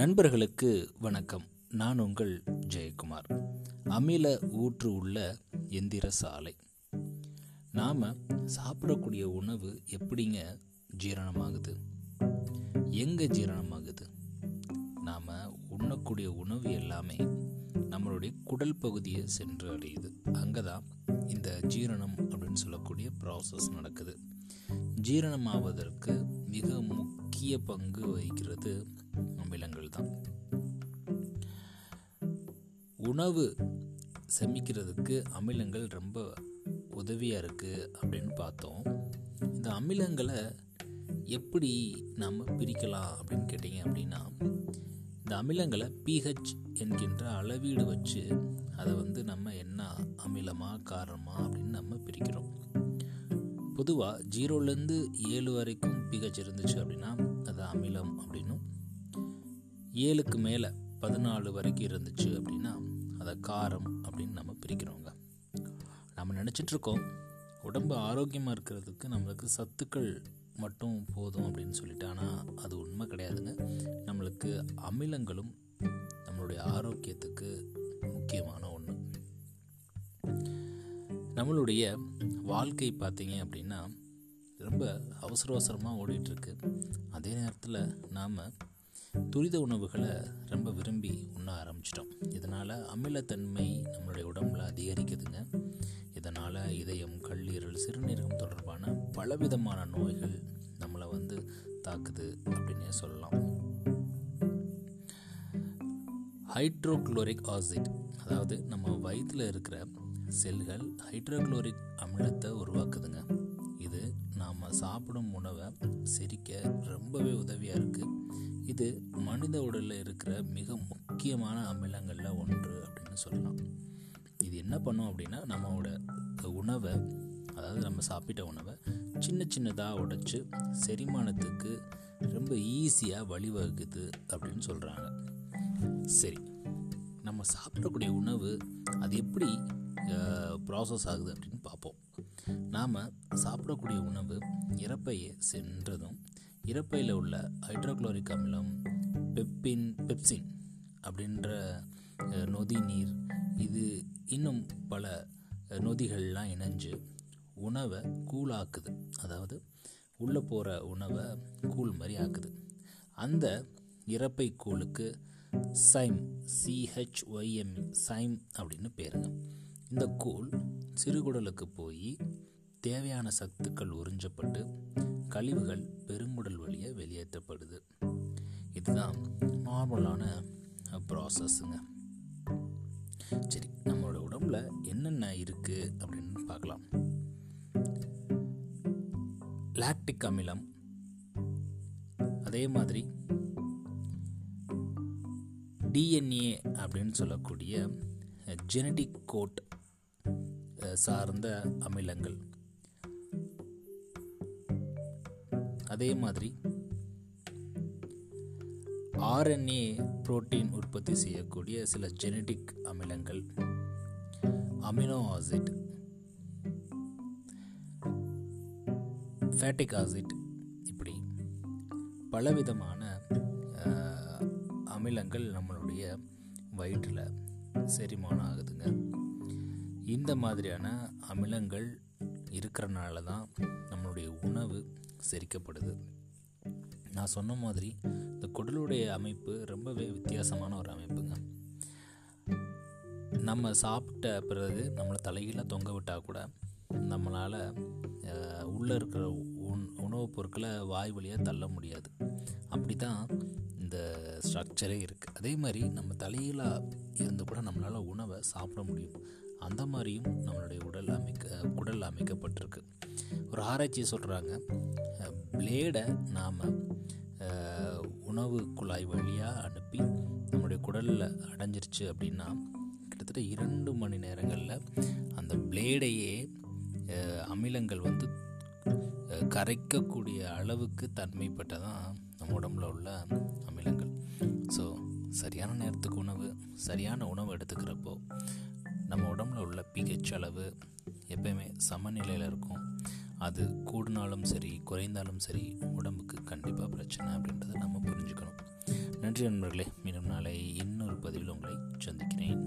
நண்பர்களுக்கு வணக்கம். நான் உங்கள் ஜெயக்குமார். அமில ஊற்று உள்ள எந்திர சாலை. நாம் சாப்பிடக்கூடிய உணவு எப்படிங்க ஜீரணமாகுது? எங்கே ஜீரணமாகுது? நாம் உண்ணக்கூடிய உணவு எல்லாமே நம்மளுடைய குடல் பகுதியை சென்று அடையுது. அங்கே தான் இந்த ஜீரணம் அப்படின்னு சொல்லக்கூடிய ப்ராசஸ் நடக்குது. ஜீரணமாவதற்கு மிக முக்கிய பங்கு வகிக்கிறது அமிலங்கள் தான் உணவு செமிக்கிறதுக்கு அமிலங்கள் ரொம்ப உதவியாக இருக்குது அப்படின்னு பார்த்தோம். இந்த அமிலங்களை எப்படி நம்ம பிரிக்கலாம் அப்படின்னு கேட்டிங்க அப்படின்னா இந்த அமிலங்களை பிஹெச் என்கின்ற அளவீடு வச்சு அதை வந்து நம்ம என்ன அமிலமா காரமா அப்படின்னு நம்ம பிரிக்கிறோம். பொதுவாக ஜீரோலேருந்து ஏழு வரைக்கும் பிஹெச் இருந்துச்சு அப்படின்னா அது அமிலம் ஏழுக்கு மேலே பதினாலு வரைக்கும் இருந்துச்சு அப்படின்னா அதை காரம் அப்படின்னு நம்ம பிரிக்கிறோங்க. நம்ம நினச்சிட்ருக்கோம் உடம்பு ஆரோக்கியமாக இருக்கிறதுக்கு நம்மளுக்கு சத்துக்கள் மட்டும் போதும் அப்படின்னு சொல்லிட்டு ஆனால் அது உண்மை கிடையாதுங்க. நம்மளுக்கு அமிலங்களும் நம்மளுடைய ஆரோக்கியத்துக்கு முக்கியமான ஒன்று நம்மளுடைய வாழ்க்கை பார்த்தீங்க அப்படின்னா ரொம்ப அவசர அவசரமாக ஓடிட்டுருக்கு அதே நேரத்தில் நாம் துரித உணவுகளை ரொம்ப விரும்பி உண்ண ஆரம்பிச்சிட்டோம். இதனால் அமிலத்தன்மை நம்மளுடைய உடம்புல அதிகரிக்குதுங்க. இதனால் இதயம் கல்லீரல் சிறுநீரகம் தொடர்பான பலவிதமான நோய்கள் நம்மளை வந்து தாக்குது அப்படின்னே சொல்லலாம். ஹைட்ரோக்ளோரிக் ஆசிட் அதாவது நம்ம வயிற்றில் இருக்கிற செல்கள் ஹைட்ரோக்ளோரிக் அமிலத்தை உருவாக்குதுங்க. இது நாம் சாப்பிடும் உணவை செரிக்க ரொம்பவே உதவியாக இருக்குது இது மனித உடலில் இருக்கிற மிக முக்கியமான அமிலங்களில் ஒன்று அப்படின்னு சொல்லலாம். இது என்ன பண்ணும் அப்படின்னா நம்மளோட உணவை அதாவது நம்ம சாப்பிட்ட உணவை சின்ன சின்னதாக உடைச்சு செரிமானத்துக்கு ரொம்ப ஈஸியாக வழிவகுக்குது அப்படின்னு சொல்கிறாங்க சரி நம்ம சாப்பிடக்கூடிய உணவு அது எப்படி ப்ராசஸ் ஆகுது அப்படின்னு பார்ப்போம். நாம் சாப்பிடக்கூடிய உணவு இறப்பையை சென்றதும் இறப்பையில் உள்ள ஹைட்ரோக்ளோரிக் அமிலம் பெப்பின் பெப்சின் அப்படின்ற நொதி நீர் இது இன்னும் பல நொதிகள்லாம் இணைஞ்சு உணவை கூழாக்குது. அதாவது உள்ளே போகிற உணவை கூழ் மாதிரி ஆக்குது. அந்த இறப்பை கூழுக்கு சைம் சிஹெச்ஒய்எம் சைம் அப்படின்னு பேருங்க. இந்த கூழ் சிறுகுடலுக்கு போய் தேவையான சத்துக்கள் உறிஞ்சப்பட்டு கழிவுகள் பெருங்குடல் வழியாக வெளியேற்றப்படுது. இதுதான் நார்மலான ப்ராசஸ்ஸுங்க சரி நம்மளோட உடம்புல என்னென்ன இருக்குது அப்படின்னு பார்க்கலாம். லாக்டிக் அமிலம் அதே மாதிரி டிஎன்ஏ அப்படின்னு சொல்லக்கூடிய ஜெனடிக் கோட் சார்ந்த அமிலங்கள். அதே மாதிரி ஆர்என்ஏ புரோட்டீன் உற்பத்தி செய்யக்கூடிய சில ஜெனடிக் அமிலங்கள் அமினோ ஆசிட் ஃபேட்டிக் ஆசிட் இப்படி பலவிதமான அமிலங்கள் நம்மளுடைய வயிற்றில் செரிமானம் ஆகுதுங்க. இந்த மாதிரியான அமிலங்கள் இருக்கிறனால தான் நம்மளுடைய உணவு செரிக்கப்படுது. நான் சொன்ன மாதிரி இந்த குடலுடைய அமைப்பு ரொம்பவே வித்தியாசமான ஒரு அமைப்புங்க. நம்ம சாப்பிட்ட பிறகு நம்மளை தலைகீழாக தொங்க விட்டால் கூட நம்மளால் உள்ளே இருக்கிற உண் உணவுப் பொருட்களை வாய் வழியாக தள்ள முடியாது. அப்படி தான் இந்த ஸ்ட்ரக்சரே இருக்குது அதே மாதிரி நம்ம தலையிலாக இருந்து கூட நம்மளால் உணவை சாப்பிட முடியும். அந்த மாதிரியும் நம்மளுடைய உடல் அமைக்க குடல் அமைக்கப்பட்டிருக்கு. ஒரு ஆராய்ச்சி சொல்கிறாங்க பிளேடை நாம் உணவு குழாய் வழியாக அனுப்பி நம்முடைய குடலில் அடைஞ்சிருச்சு அப்படின்னா கிட்டத்தட்ட இரண்டு மணி நேரங்களில் அந்த பிளேடையே அமிலங்கள் வந்து கரைக்கக்கூடிய அளவுக்கு தன்மைப்பட்டதான் நம்ம உடம்புல உள்ள அமிலங்கள். ஸோ சரியான நேரத்துக்கு உணவு சரியான உணவு எடுத்துக்கிறப்போ நம்ம உடம்புல உள்ள பிஹெச் அளவு எப்பயுமே சமநிலையில் இருக்கும். அது கூடினாலும் சரி குறைந்தாலும் சரி உடம்புக்கு கண்டிப்பாக பிரச்சனை அப்படின்றத நம்ம புரிஞ்சுக்கணும். நன்றி நண்பர்களே மீண்டும் நாளை இன்னொரு பதிவில் உங்களை சந்திக்கிறேன்.